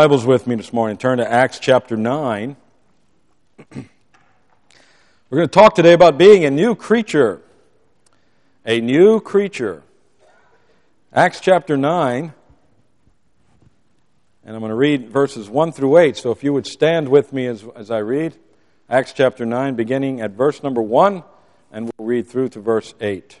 Bibles with me this morning. Turn to Acts chapter 9. We're going to talk today about being a new creature. A new creature. Acts chapter 9. And I'm going to read verses 1 through 8. So if you would stand with me as, as I read. Acts chapter 9, beginning at verse number 1, and we'll read through to verse 8.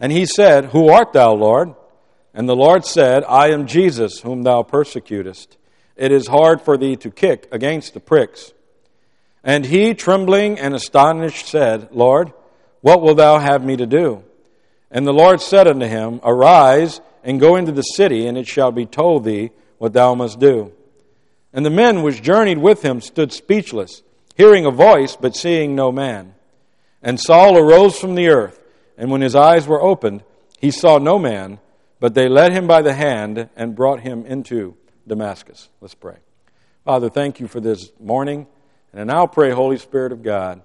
And he said, Who art thou, Lord? And the Lord said, I am Jesus, whom thou persecutest. It is hard for thee to kick against the pricks. And he, trembling and astonished, said, Lord, what wilt thou have me to do? And the Lord said unto him, Arise and go into the city, and it shall be told thee what thou must do. And the men which journeyed with him stood speechless, hearing a voice, but seeing no man. And Saul arose from the earth and when his eyes were opened, he saw no man, but they led him by the hand and brought him into Damascus. Let's pray. Father, thank you for this morning. And I now pray, Holy Spirit of God,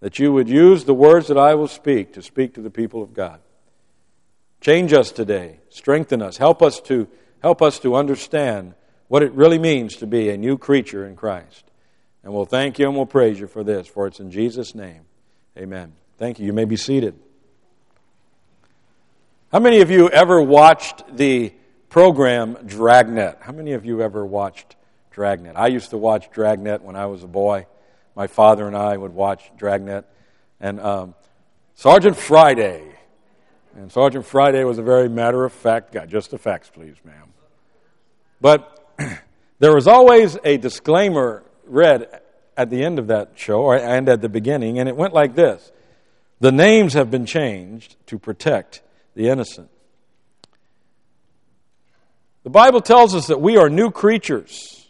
that you would use the words that I will speak to speak to the people of God. Change us today. Strengthen us. Help us to, help us to understand what it really means to be a new creature in Christ. And we'll thank you and we'll praise you for this, for it's in Jesus' name. Amen. Thank you. You may be seated. How many of you ever watched the program Dragnet? How many of you ever watched Dragnet? I used to watch Dragnet when I was a boy. My father and I would watch Dragnet. And um, Sergeant Friday. And Sergeant Friday was a very matter of fact guy. Just the facts, please, ma'am. But there was always a disclaimer read at the end of that show and at the beginning, and it went like this The names have been changed to protect the innocent. The Bible tells us that we are new creatures.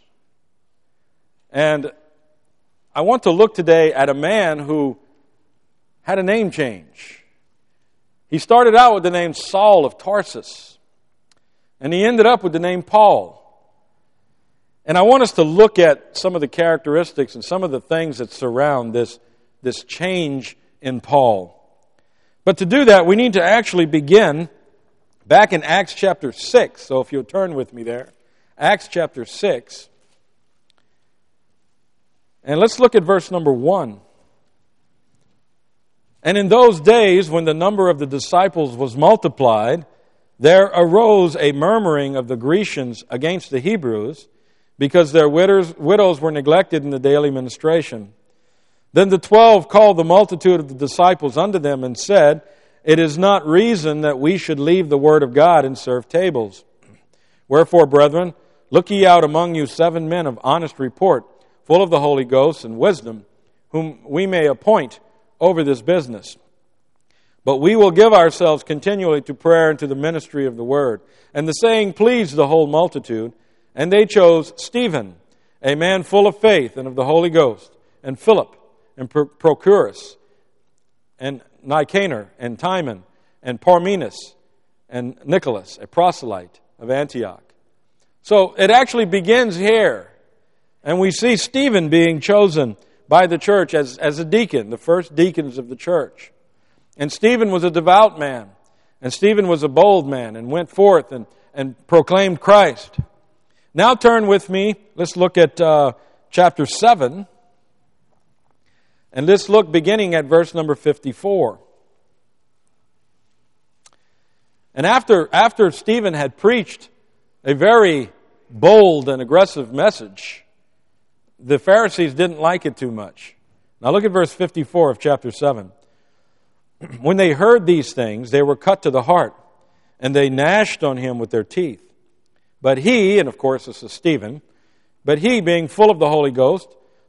And I want to look today at a man who had a name change. He started out with the name Saul of Tarsus, and he ended up with the name Paul. And I want us to look at some of the characteristics and some of the things that surround this, this change in Paul. But to do that, we need to actually begin back in Acts chapter 6. So if you'll turn with me there, Acts chapter 6. And let's look at verse number 1. And in those days, when the number of the disciples was multiplied, there arose a murmuring of the Grecians against the Hebrews because their widows, were neglected in the daily ministration. Then the twelve called the multitude of the disciples unto them and said, It is not reason that we should leave the word of God and serve tables. Wherefore, brethren, look ye out among you seven men of honest report, full of the Holy Ghost and wisdom, whom we may appoint over this business. But we will give ourselves continually to prayer and to the ministry of the word. And the saying pleased the whole multitude, and they chose Stephen, a man full of faith and of the Holy Ghost, and Philip and Prochorus and Nicanor and Timon and Parmenas and Nicholas, a proselyte of Antioch. So it actually begins here. And we see Stephen being chosen by the church as, as a deacon, the first deacons of the church. And Stephen was a devout man. And Stephen was a bold man and went forth and, and proclaimed Christ. Now turn with me. Let's look at uh, chapter 7. And let's look beginning at verse number 54. And after, after Stephen had preached a very bold and aggressive message, the Pharisees didn't like it too much. Now look at verse 54 of chapter 7. When they heard these things, they were cut to the heart, and they gnashed on him with their teeth. But he, and of course this is Stephen, but he, being full of the Holy Ghost,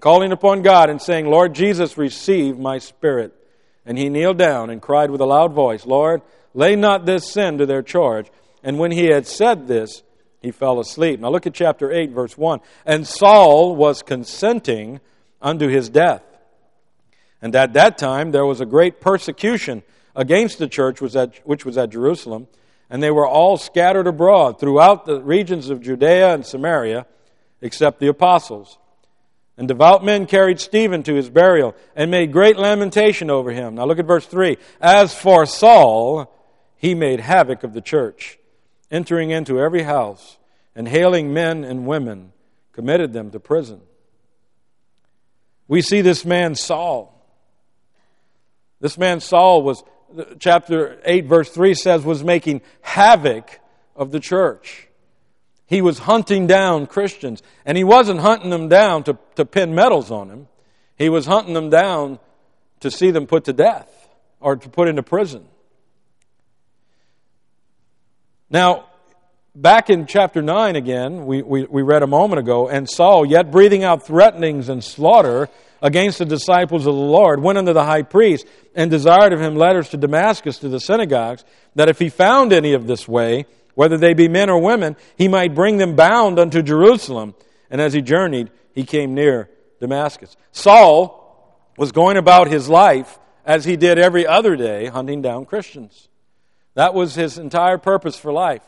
calling upon God, and saying, Lord Jesus, receive my spirit. And he kneeled down and cried with a loud voice, Lord, Lay not this sin to their charge. And when he had said this, he fell asleep. Now look at chapter 8, verse 1. And Saul was consenting unto his death. And at that time there was a great persecution against the church which was at Jerusalem, and they were all scattered abroad throughout the regions of Judea and Samaria, except the apostles. And devout men carried Stephen to his burial and made great lamentation over him. Now look at verse 3. As for Saul, he made havoc of the church, entering into every house and hailing men and women, committed them to prison. We see this man Saul. This man Saul was, chapter 8, verse 3 says, was making havoc of the church. He was hunting down Christians. And he wasn't hunting them down to, to pin medals on them, he was hunting them down to see them put to death or to put into prison. Now, back in chapter 9 again, we, we, we, read a moment ago, and Saul, yet breathing out threatenings and slaughter against the disciples of the Lord, went unto the high priest and desired of him letters to Damascus to the synagogues, that if he found any of this way, whether they be men or women, he might bring them bound unto Jerusalem. And as he journeyed, he came near Damascus. Saul was going about his life as he did every other day, hunting down Christians. That was his entire purpose for life.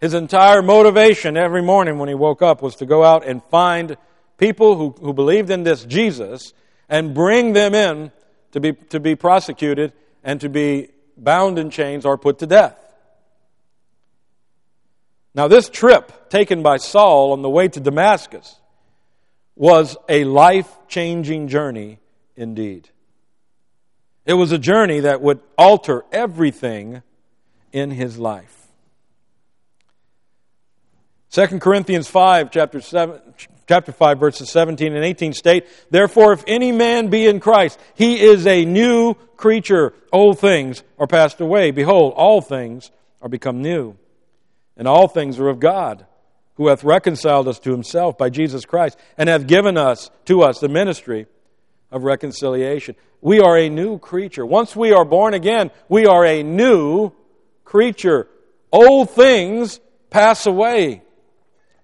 His entire motivation every morning when he woke up was to go out and find people who, who believed in this Jesus and bring them in to be, to be prosecuted and to be bound in chains or put to death. Now, this trip taken by Saul on the way to Damascus was a life changing journey indeed. It was a journey that would alter everything in his life. 2 Corinthians 5, chapter, 7, chapter 5, verses 17 and 18 state, Therefore, if any man be in Christ, he is a new creature. Old things are passed away. Behold, all things are become new. And all things are of God, who hath reconciled us to himself by Jesus Christ, and hath given us to us the ministry of reconciliation. We are a new creature. Once we are born again, we are a new creature. Old things pass away,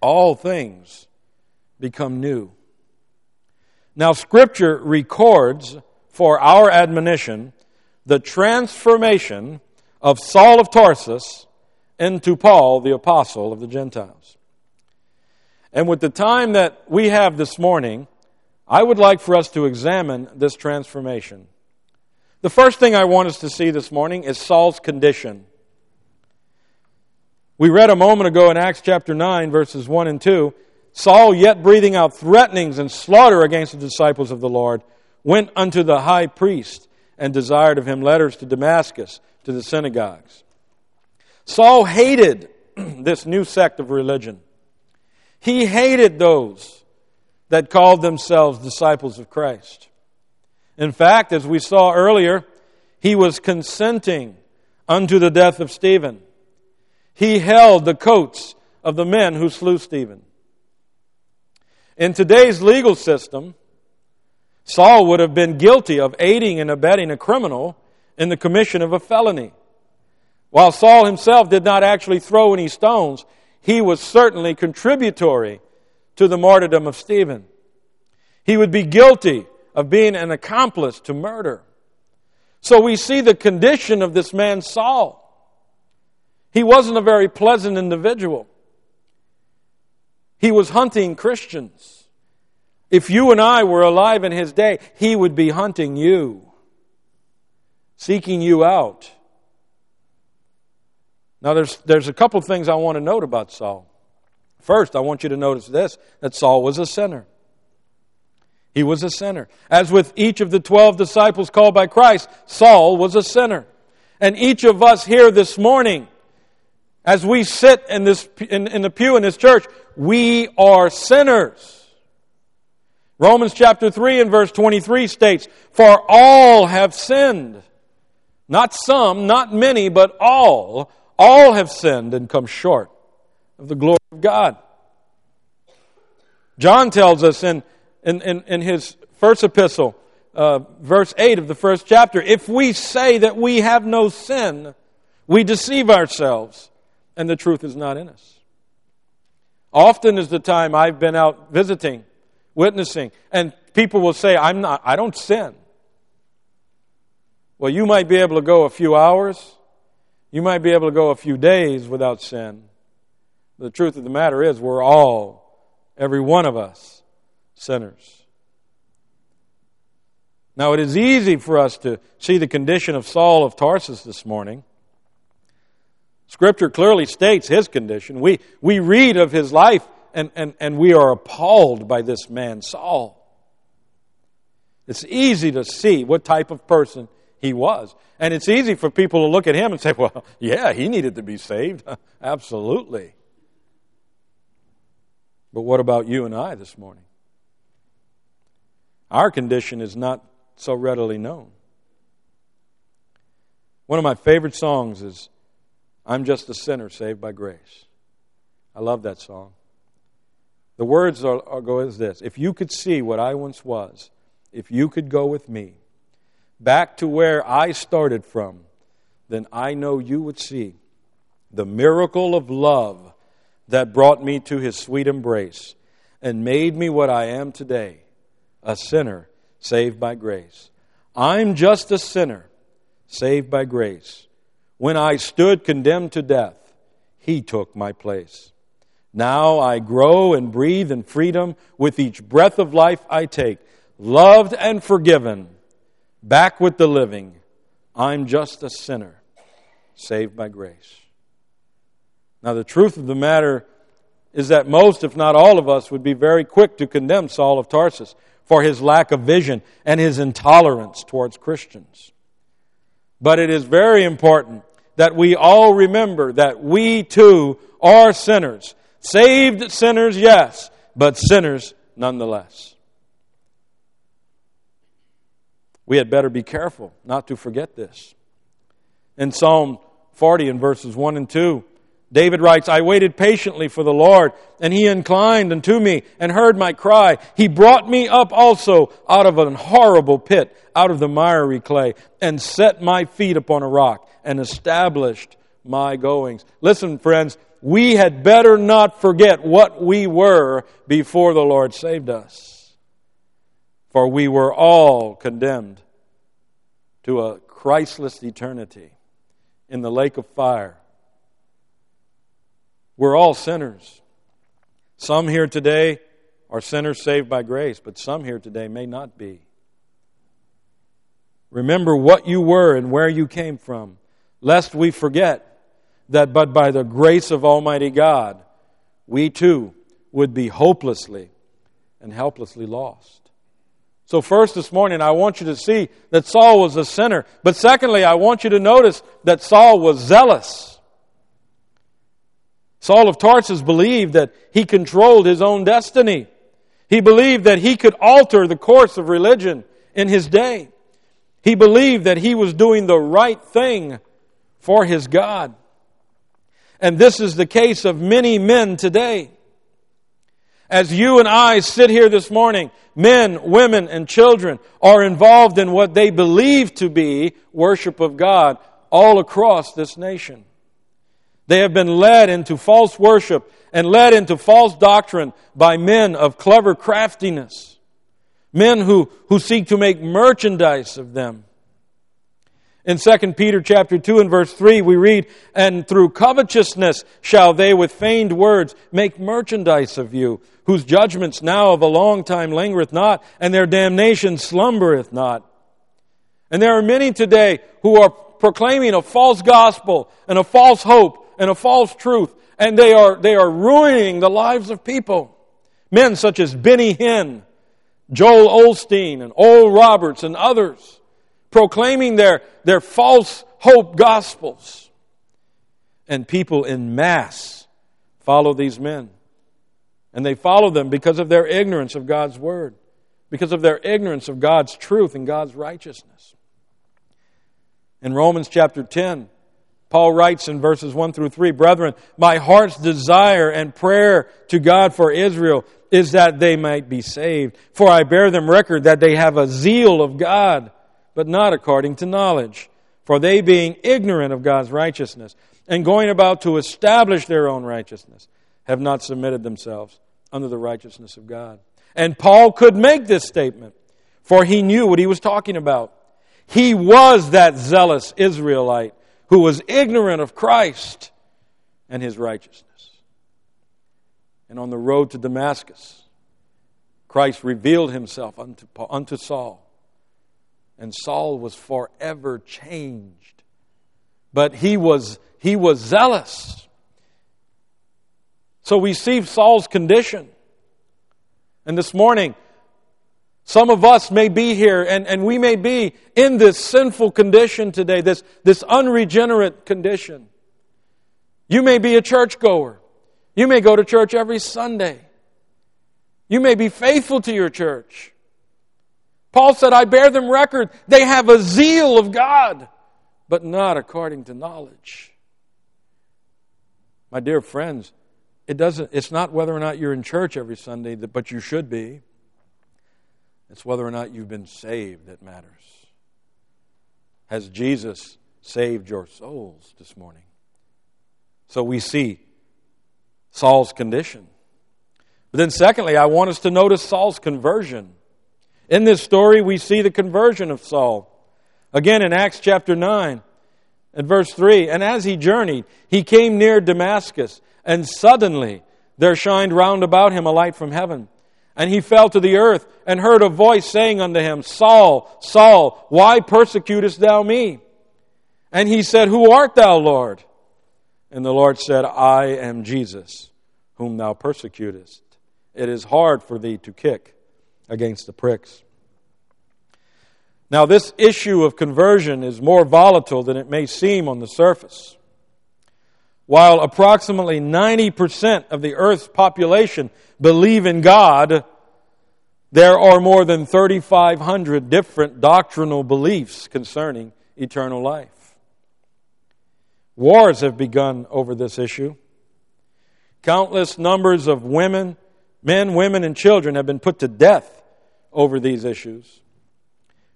all things become new. Now, Scripture records for our admonition the transformation of Saul of Tarsus into Paul, the apostle of the Gentiles. And with the time that we have this morning, I would like for us to examine this transformation. The first thing I want us to see this morning is Saul's condition. We read a moment ago in Acts chapter 9, verses 1 and 2 Saul, yet breathing out threatenings and slaughter against the disciples of the Lord, went unto the high priest and desired of him letters to Damascus, to the synagogues. Saul hated this new sect of religion. He hated those that called themselves disciples of Christ. In fact, as we saw earlier, he was consenting unto the death of Stephen. He held the coats of the men who slew Stephen. In today's legal system, Saul would have been guilty of aiding and abetting a criminal in the commission of a felony. While Saul himself did not actually throw any stones, he was certainly contributory to the martyrdom of Stephen. He would be guilty of being an accomplice to murder. So we see the condition of this man, Saul. He wasn't a very pleasant individual. He was hunting Christians. If you and I were alive in his day, he would be hunting you, seeking you out. Now, there's, there's a couple things I want to note about Saul. First, I want you to notice this that Saul was a sinner. He was a sinner. As with each of the 12 disciples called by Christ, Saul was a sinner. And each of us here this morning, as we sit in, this, in, in the pew in this church, we are sinners. Romans chapter 3 and verse 23 states, For all have sinned. Not some, not many, but all. All have sinned and come short of the glory of God. John tells us in, in, in, in his first epistle, uh, verse 8 of the first chapter, if we say that we have no sin, we deceive ourselves, and the truth is not in us. Often is the time I've been out visiting, witnessing, and people will say, I'm not, I don't sin. Well, you might be able to go a few hours, you might be able to go a few days without sin. The truth of the matter is, we're all, every one of us, sinners. Now, it is easy for us to see the condition of Saul of Tarsus this morning. Scripture clearly states his condition. We, we read of his life and, and, and we are appalled by this man, Saul. It's easy to see what type of person he was. And it's easy for people to look at him and say, well, yeah, he needed to be saved. Absolutely. But what about you and I this morning? Our condition is not so readily known. One of my favorite songs is I'm Just a Sinner Saved by Grace. I love that song. The words are, are, go as this If you could see what I once was, if you could go with me back to where I started from, then I know you would see the miracle of love that brought me to his sweet embrace and made me what I am today, a sinner saved by grace. I'm just a sinner saved by grace. When I stood condemned to death, he took my place. Now I grow and breathe in freedom with each breath of life I take, loved and forgiven, back with the living. I'm just a sinner saved by grace. Now, the truth of the matter is that most, if not all of us, would be very quick to condemn Saul of Tarsus for his lack of vision and his intolerance towards Christians. But it is very important that we all remember that we too are sinners. Saved sinners, yes, but sinners nonetheless. We had better be careful not to forget this. In Psalm 40 in verses 1 and 2, David writes, I waited patiently for the Lord, and he inclined unto me and heard my cry. He brought me up also out of an horrible pit, out of the miry clay, and set my feet upon a rock, and established my goings. Listen, friends, we had better not forget what we were before the Lord saved us. For we were all condemned to a Christless eternity in the lake of fire we're all sinners. Some here today are sinners saved by grace, but some here today may not be. Remember what you were and where you came from, lest we forget that but by the grace of Almighty God, we too would be hopelessly and helplessly lost. So, first this morning, I want you to see that Saul was a sinner. But secondly, I want you to notice that Saul was zealous. Saul of Tarsus believed that he controlled his own destiny. He believed that he could alter the course of religion in his day. He believed that he was doing the right thing for his God. And this is the case of many men today. As you and I sit here this morning, men, women, and children are involved in what they believe to be worship of God all across this nation. They have been led into false worship and led into false doctrine by men of clever craftiness, men who, who seek to make merchandise of them. In 2 Peter chapter 2 and verse 3 we read, And through covetousness shall they with feigned words make merchandise of you, whose judgments now of a long time lingereth not, and their damnation slumbereth not. And there are many today who are proclaiming a false gospel and a false hope and a false truth, and they are, they are ruining the lives of people. Men such as Benny Hinn, Joel Osteen, and Oral Roberts, and others proclaiming their, their false hope gospels. And people in mass follow these men. And they follow them because of their ignorance of God's word, because of their ignorance of God's truth and God's righteousness. In Romans chapter 10, Paul writes in verses 1 through 3 Brethren, my heart's desire and prayer to God for Israel is that they might be saved. For I bear them record that they have a zeal of God, but not according to knowledge. For they, being ignorant of God's righteousness and going about to establish their own righteousness, have not submitted themselves under the righteousness of God. And Paul could make this statement, for he knew what he was talking about. He was that zealous Israelite who was ignorant of Christ and his righteousness. And on the road to Damascus, Christ revealed himself unto, unto Saul. And Saul was forever changed. But he was, he was zealous. So we see Saul's condition. And this morning, some of us may be here and, and we may be in this sinful condition today, this, this unregenerate condition. You may be a churchgoer. You may go to church every Sunday. You may be faithful to your church. Paul said, I bear them record. They have a zeal of God, but not according to knowledge. My dear friends, it doesn't, it's not whether or not you're in church every Sunday, but you should be. It's whether or not you've been saved that matters. Has Jesus saved your souls this morning? So we see Saul's condition. But then, secondly, I want us to notice Saul's conversion. In this story, we see the conversion of Saul. Again, in Acts chapter 9, and verse 3 And as he journeyed, he came near Damascus, and suddenly there shined round about him a light from heaven. And he fell to the earth and heard a voice saying unto him, Saul, Saul, why persecutest thou me? And he said, Who art thou, Lord? And the Lord said, I am Jesus, whom thou persecutest. It is hard for thee to kick against the pricks. Now, this issue of conversion is more volatile than it may seem on the surface. While approximately 90% of the earth's population believe in God, there are more than 3,500 different doctrinal beliefs concerning eternal life. Wars have begun over this issue. Countless numbers of women, men, women, and children have been put to death over these issues.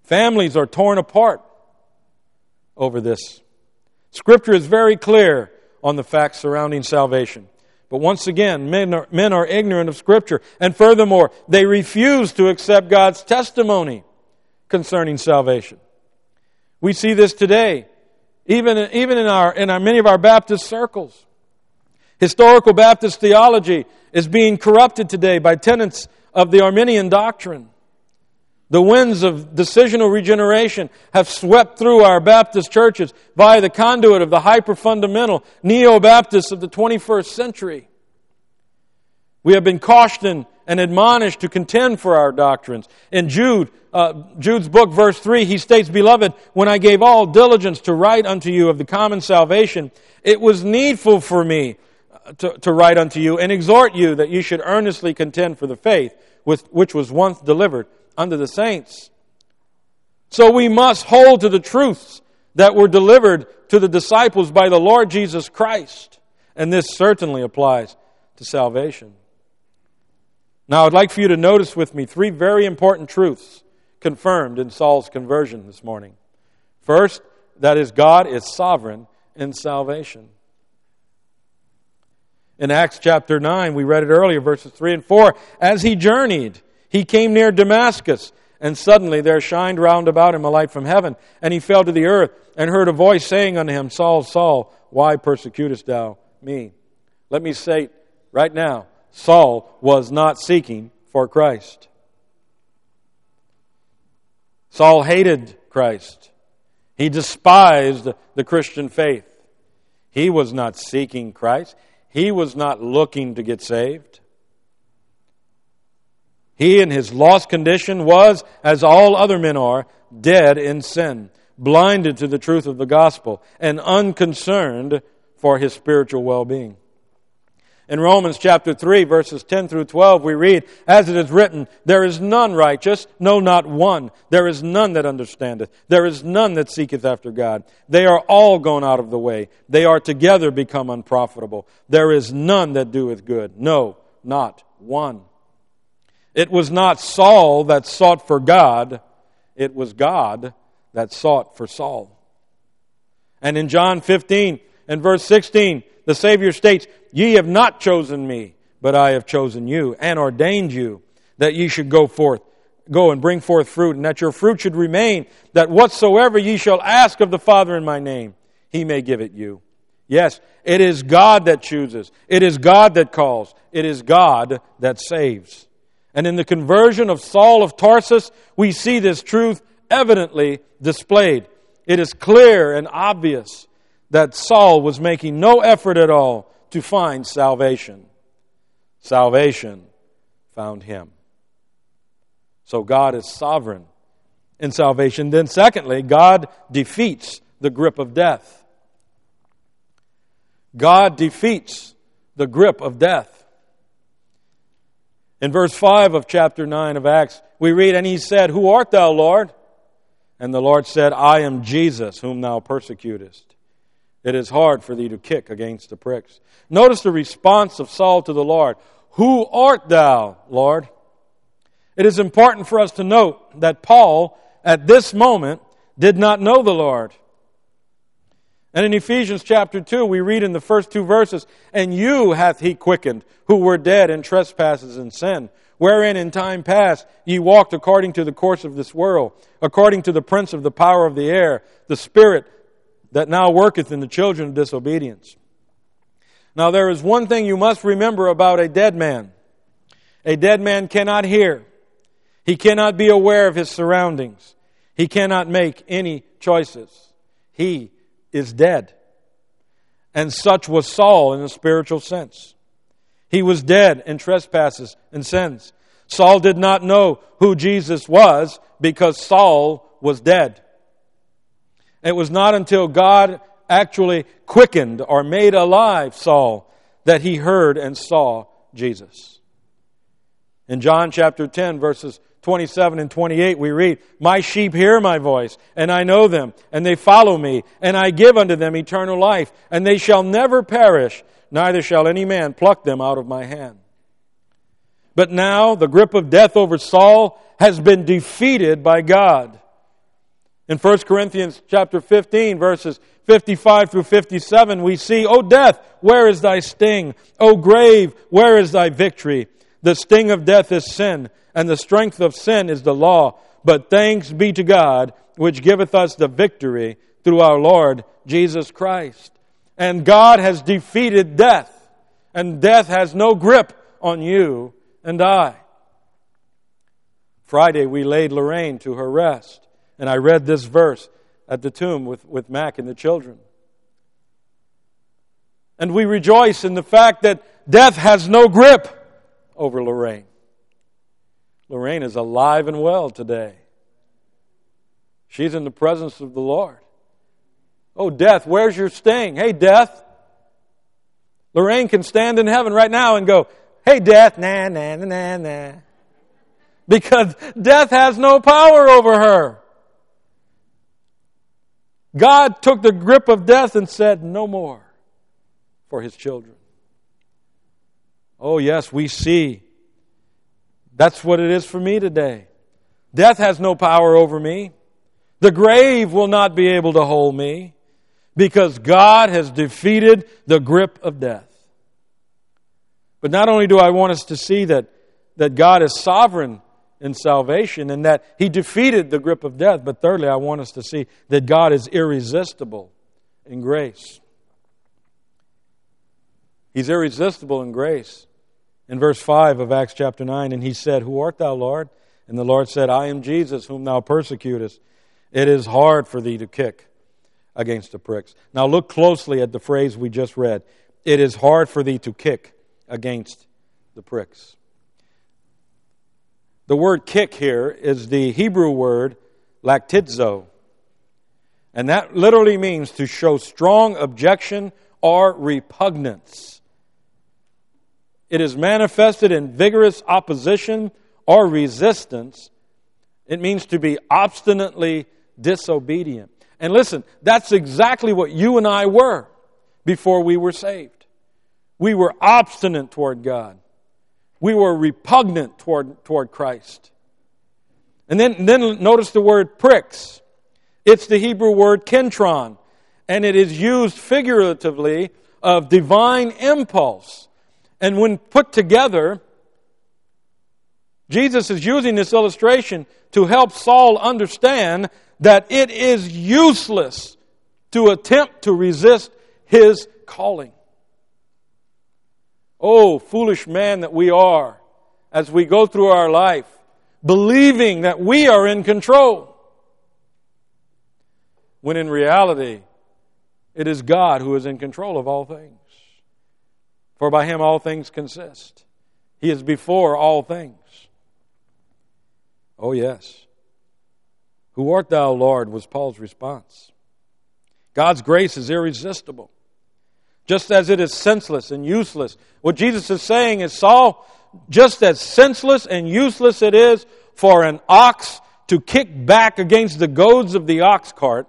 Families are torn apart over this. Scripture is very clear on the facts surrounding salvation. But once again, men are, men are ignorant of Scripture. And furthermore, they refuse to accept God's testimony concerning salvation. We see this today, even, even in, our, in our, many of our Baptist circles. Historical Baptist theology is being corrupted today by tenets of the Arminian doctrine. The winds of decisional regeneration have swept through our Baptist churches via the conduit of the hyper fundamental neo Baptists of the 21st century. We have been cautioned and admonished to contend for our doctrines. In Jude, uh, Jude's book, verse 3, he states, Beloved, when I gave all diligence to write unto you of the common salvation, it was needful for me to, to write unto you and exhort you that you should earnestly contend for the faith with, which was once delivered unto the saints. So we must hold to the truths that were delivered to the disciples by the Lord Jesus Christ. And this certainly applies to salvation. Now, I'd like for you to notice with me three very important truths confirmed in Saul's conversion this morning. First, that is, God is sovereign in salvation. In Acts chapter 9, we read it earlier, verses 3 and 4. As he journeyed, he came near Damascus, and suddenly there shined round about him a light from heaven. And he fell to the earth, and heard a voice saying unto him, Saul, Saul, why persecutest thou me? Let me say right now, Saul was not seeking for Christ. Saul hated Christ. He despised the Christian faith. He was not seeking Christ. He was not looking to get saved. He, in his lost condition, was, as all other men are, dead in sin, blinded to the truth of the gospel, and unconcerned for his spiritual well being. In Romans chapter 3, verses 10 through 12, we read, As it is written, There is none righteous, no, not one. There is none that understandeth. There is none that seeketh after God. They are all gone out of the way. They are together become unprofitable. There is none that doeth good. No, not one. It was not Saul that sought for God, it was God that sought for Saul. And in John 15 and verse 16, the Savior states, Ye have not chosen me, but I have chosen you and ordained you that ye should go forth, go and bring forth fruit, and that your fruit should remain, that whatsoever ye shall ask of the Father in my name, he may give it you. Yes, it is God that chooses. It is God that calls. It is God that saves. And in the conversion of Saul of Tarsus, we see this truth evidently displayed. It is clear and obvious that Saul was making no effort at all to find salvation. Salvation found him. So God is sovereign in salvation. Then, secondly, God defeats the grip of death. God defeats the grip of death. In verse 5 of chapter 9 of Acts, we read, And he said, Who art thou, Lord? And the Lord said, I am Jesus, whom thou persecutest. It is hard for thee to kick against the pricks. Notice the response of Saul to the Lord Who art thou, Lord? It is important for us to note that Paul, at this moment, did not know the Lord. And in Ephesians chapter 2, we read in the first two verses, And you hath he quickened, who were dead in trespasses and sin, wherein in time past ye walked according to the course of this world, according to the prince of the power of the air, the spirit that now worketh in the children of disobedience. Now, there is one thing you must remember about a dead man a dead man cannot hear, he cannot be aware of his surroundings, he cannot make any choices. He is dead. And such was Saul in a spiritual sense. He was dead in trespasses and sins. Saul did not know who Jesus was because Saul was dead. It was not until God actually quickened or made alive Saul that he heard and saw Jesus. In John chapter 10, verses 27 and 28, we read, My sheep hear my voice, and I know them, and they follow me, and I give unto them eternal life, and they shall never perish, neither shall any man pluck them out of my hand. But now the grip of death over Saul has been defeated by God. In 1 Corinthians chapter 15, verses 55 through 57, we see, O death, where is thy sting? O grave, where is thy victory? The sting of death is sin, and the strength of sin is the law. But thanks be to God, which giveth us the victory through our Lord Jesus Christ. And God has defeated death, and death has no grip on you and I. Friday, we laid Lorraine to her rest. And I read this verse at the tomb with, with Mac and the children. And we rejoice in the fact that death has no grip over Lorraine. Lorraine is alive and well today. She's in the presence of the Lord. Oh, death, where's your sting? Hey, death. Lorraine can stand in heaven right now and go, Hey, death, nah, nah, nah, nah, nah. Because death has no power over her. God took the grip of death and said, No more for his children. Oh, yes, we see. That's what it is for me today. Death has no power over me. The grave will not be able to hold me because God has defeated the grip of death. But not only do I want us to see that, that God is sovereign in salvation and that he defeated the grip of death. But thirdly, I want us to see that God is irresistible in grace. He's irresistible in grace. In verse 5 of Acts chapter 9, and he said, Who art thou, Lord? And the Lord said, I am Jesus, whom thou persecutest. It is hard for thee to kick against the pricks. Now look closely at the phrase we just read. It is hard for thee to kick against the pricks. The word kick here is the Hebrew word lactizo. And that literally means to show strong objection or repugnance. It is manifested in vigorous opposition or resistance. It means to be obstinately disobedient. And listen, that's exactly what you and I were before we were saved. We were obstinate toward God. We were repugnant toward, toward Christ. And then, then notice the word pricks. It's the Hebrew word kentron, and it is used figuratively of divine impulse. And when put together, Jesus is using this illustration to help Saul understand that it is useless to attempt to resist his calling. Oh, foolish man that we are as we go through our life, believing that we are in control. When in reality, it is God who is in control of all things. For by him all things consist. He is before all things. Oh, yes. Who art thou, Lord? was Paul's response. God's grace is irresistible, just as it is senseless and useless. What Jesus is saying is, Saul, just as senseless and useless it is for an ox to kick back against the goads of the ox cart,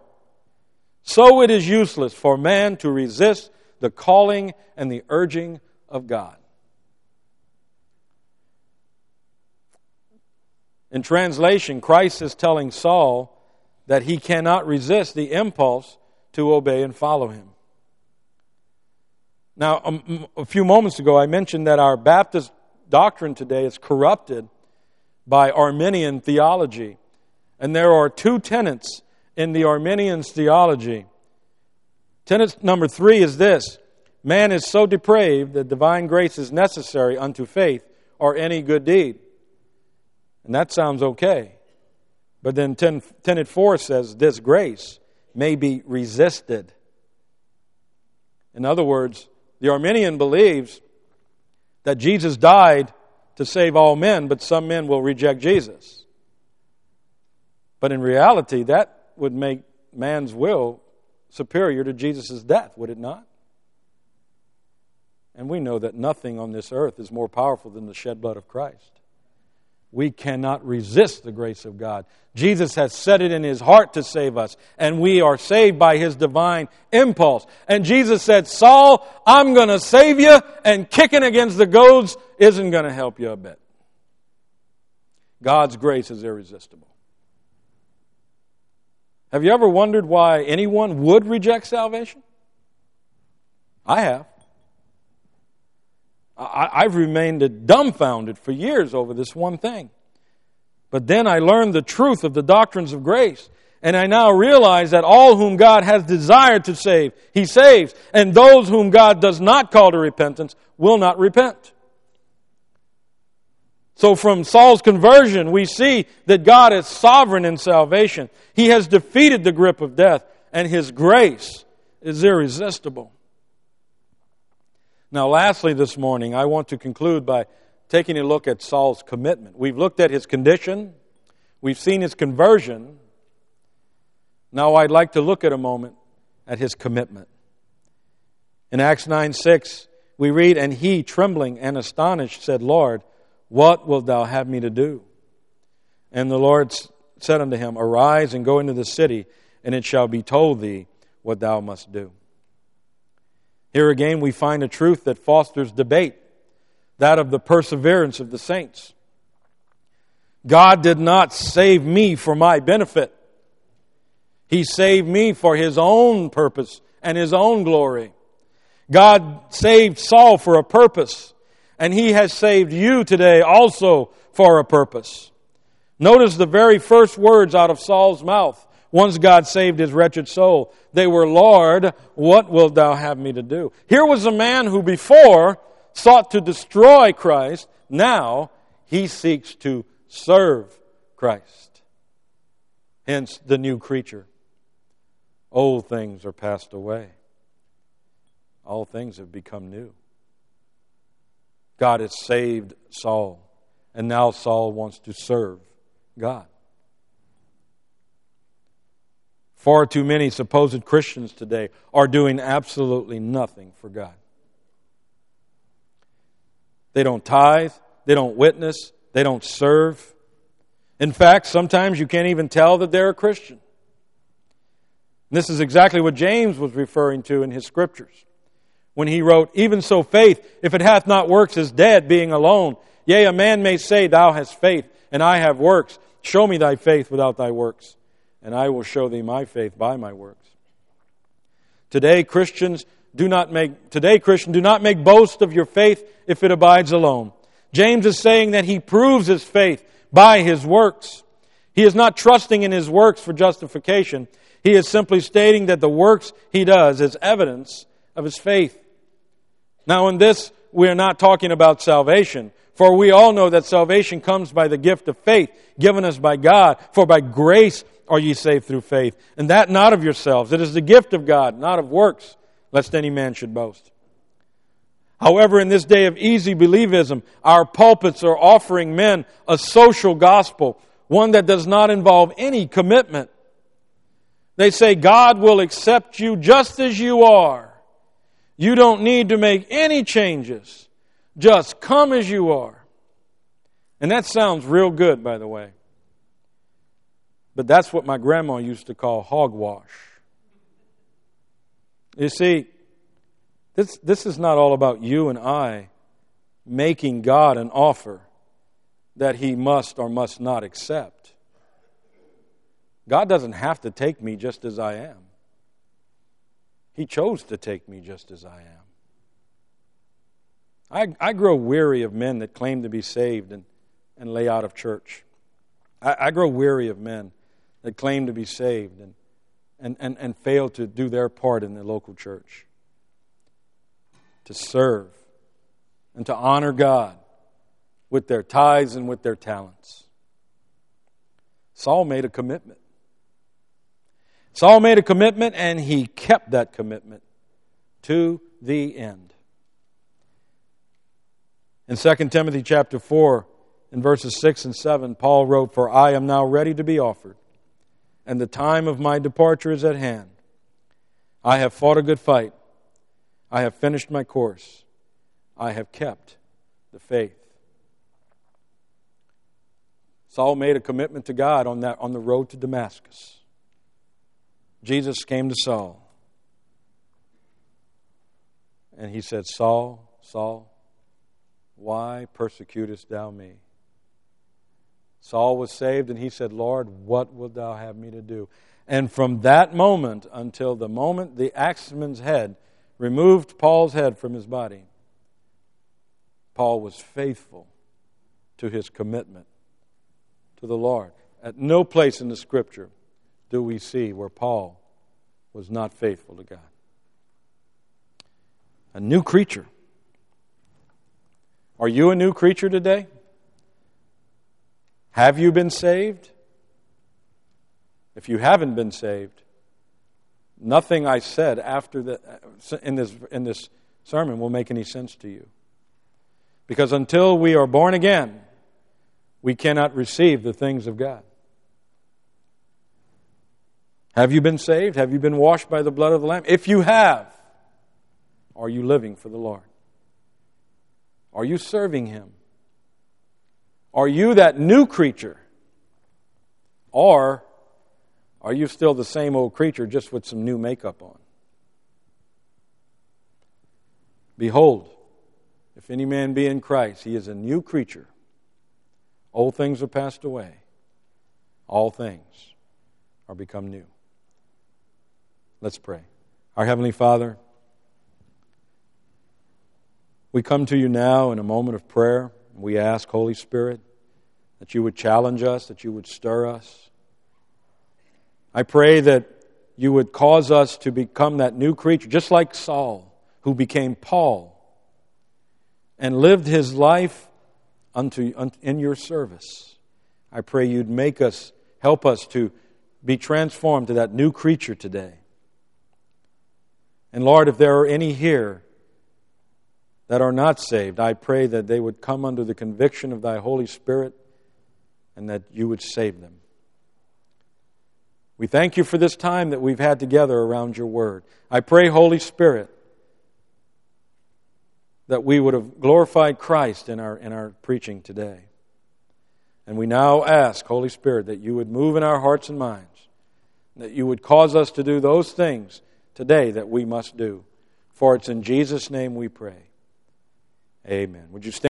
so it is useless for man to resist the calling and the urging of God. In translation, Christ is telling Saul that he cannot resist the impulse to obey and follow him. Now, um, a, few moments ago, I mentioned that our Baptist doctrine today is corrupted by Arminian theology. And there are two tenets in the Arminians' theology. Tenet number three is this Man is so depraved that divine grace is necessary unto faith or any good deed. And that sounds okay. But then ten, tenet 4 says this grace may be resisted. In other words, the Arminian believes that Jesus died to save all men, but some men will reject Jesus. But in reality, that would make man's will superior to Jesus' death, would it not? And we know that nothing on this earth is more powerful than the shed blood of Christ we cannot resist the grace of God. Jesus has set it in his heart to save us, and we are saved by his divine impulse. And Jesus said, Saul, I'm going to save you, and kicking against the goads isn't going to help you a bit. God's grace is irresistible. Have you ever wondered why anyone would reject salvation? I have. I, have remained dumbfounded for years over this one thing. But then I learned the truth of the doctrines of grace. And I now realize that all whom God has desired to save, He saves. And those whom God does not call to repentance will not repent. So from Saul's conversion, we see that God is sovereign in salvation. He has defeated the grip of death, and His grace is irresistible. Now, lastly, this morning, I want to conclude by taking a look at Saul's commitment. We've looked at his condition, we've seen his conversion. Now, I'd like to look at a moment at his commitment. In Acts 9 6, we read, And he, trembling and astonished, said, Lord, what wilt thou have me to do? And the Lord said unto him, Arise and go into the city, and it shall be told thee what thou must do. Here again, we find a truth that fosters debate that of the perseverance of the saints. God did not save me for my benefit, He saved me for His own purpose and His own glory. God saved Saul for a purpose, and He has saved you today also for a purpose. Notice the very first words out of Saul's mouth once God saved his wretched soul, they were, Lord, what wilt thou have me to do? Here was a man who before sought to destroy Christ. Now he seeks to serve Christ. Hence the new creature. Old things are passed away. All things have become new. God has saved Saul, and now Saul wants to serve God. Far too many supposed Christians today are doing absolutely nothing for God. They don't tithe, they don't witness, they don't serve. In fact, sometimes you can't even tell that they're a Christian. This is exactly what James was referring to in his scriptures when he wrote, Even so, faith, if it hath not works, is dead, being alone. Yea, a man may say, Thou hast faith, and I have works. Show me thy faith without thy works, and I will show thee my faith by my works. Today, Christians do not make, today, Christian, do not make boast of your faith if it abides alone. James is saying that he proves his faith by his works. He is not trusting in his works for justification. He is simply stating that the works he does is evidence of his faith. Now, in this, we are not talking about salvation, for we all know that salvation comes by the gift of faith given us by God. For by grace are ye saved through faith, and that not of yourselves. It is the gift of God, not of works, lest any man should boast. However, in this day of easy believism, our pulpits are offering men a social gospel, one that does not involve any commitment. They say God will accept you just as you are. You don't need to make any changes. Just come as you are. And that sounds real good, by the way. But that's what my grandma used to call hogwash. You see, this, this is not all about you and I making God an offer that He must or must not accept. God doesn't have to take me just as I am, He chose to take me just as I am. I, I grow weary of men that claim to be saved and, and lay out of church. I, I grow weary of men that claim to be saved and, and, and, and fail to do their part in the local church to serve and to honor God with their tithes and with their talents. Saul made a commitment. Saul made a commitment and he kept that commitment to the end. In 2 Timothy chapter 4, in verses 6 and 7, Paul wrote, For I am now ready to be offered, and the time of my departure is at hand. I have fought a good fight. I have finished my course. I have kept the faith. Saul made a commitment to God on, that, on the road to Damascus. Jesus came to Saul. And he said, Saul, Saul, why persecutest thou me? Saul was saved, and he said, Lord, what wilt thou have me to do? And from that moment until the moment the axeman's head removed Paul's head from his body, Paul was faithful to his commitment to the Lord. At no place in the scripture do we see where Paul was not faithful to God. A new creature. Are you a new creature today? Have you been saved? If you haven't been saved, Nothing I said after the, in, this, in this sermon will make any sense to you. Because until we are born again, we cannot receive the things of God. Have you been saved? Have you been washed by the blood of the Lamb? If you have, are you living for the Lord? Are you serving Him? Are you that new creature? Or are you still the same old creature just with some new makeup on? Behold, if any man be in Christ, he is a new creature. Old things are passed away, all things are become new. Let's pray. Our Heavenly Father, we come to you now in a moment of prayer. We ask, Holy Spirit, that you would challenge us, that you would stir us I pray that you would cause us to become that new creature, just like Saul, who became Paul and lived his life unto, in your service. I pray you'd make us, help us to be transformed to that new creature today. And Lord, if there are any here that are not saved, I pray that they would come under the conviction of thy Holy Spirit and that you would save them. We thank you for this time that we've had together around your word. I pray, Holy Spirit, that we would have glorified Christ in our, in our preaching today. And we now ask, Holy Spirit, that you would move in our hearts and minds, that you would cause us to do those things today that we must do. For it's in Jesus' name we pray. Amen. Would you stand?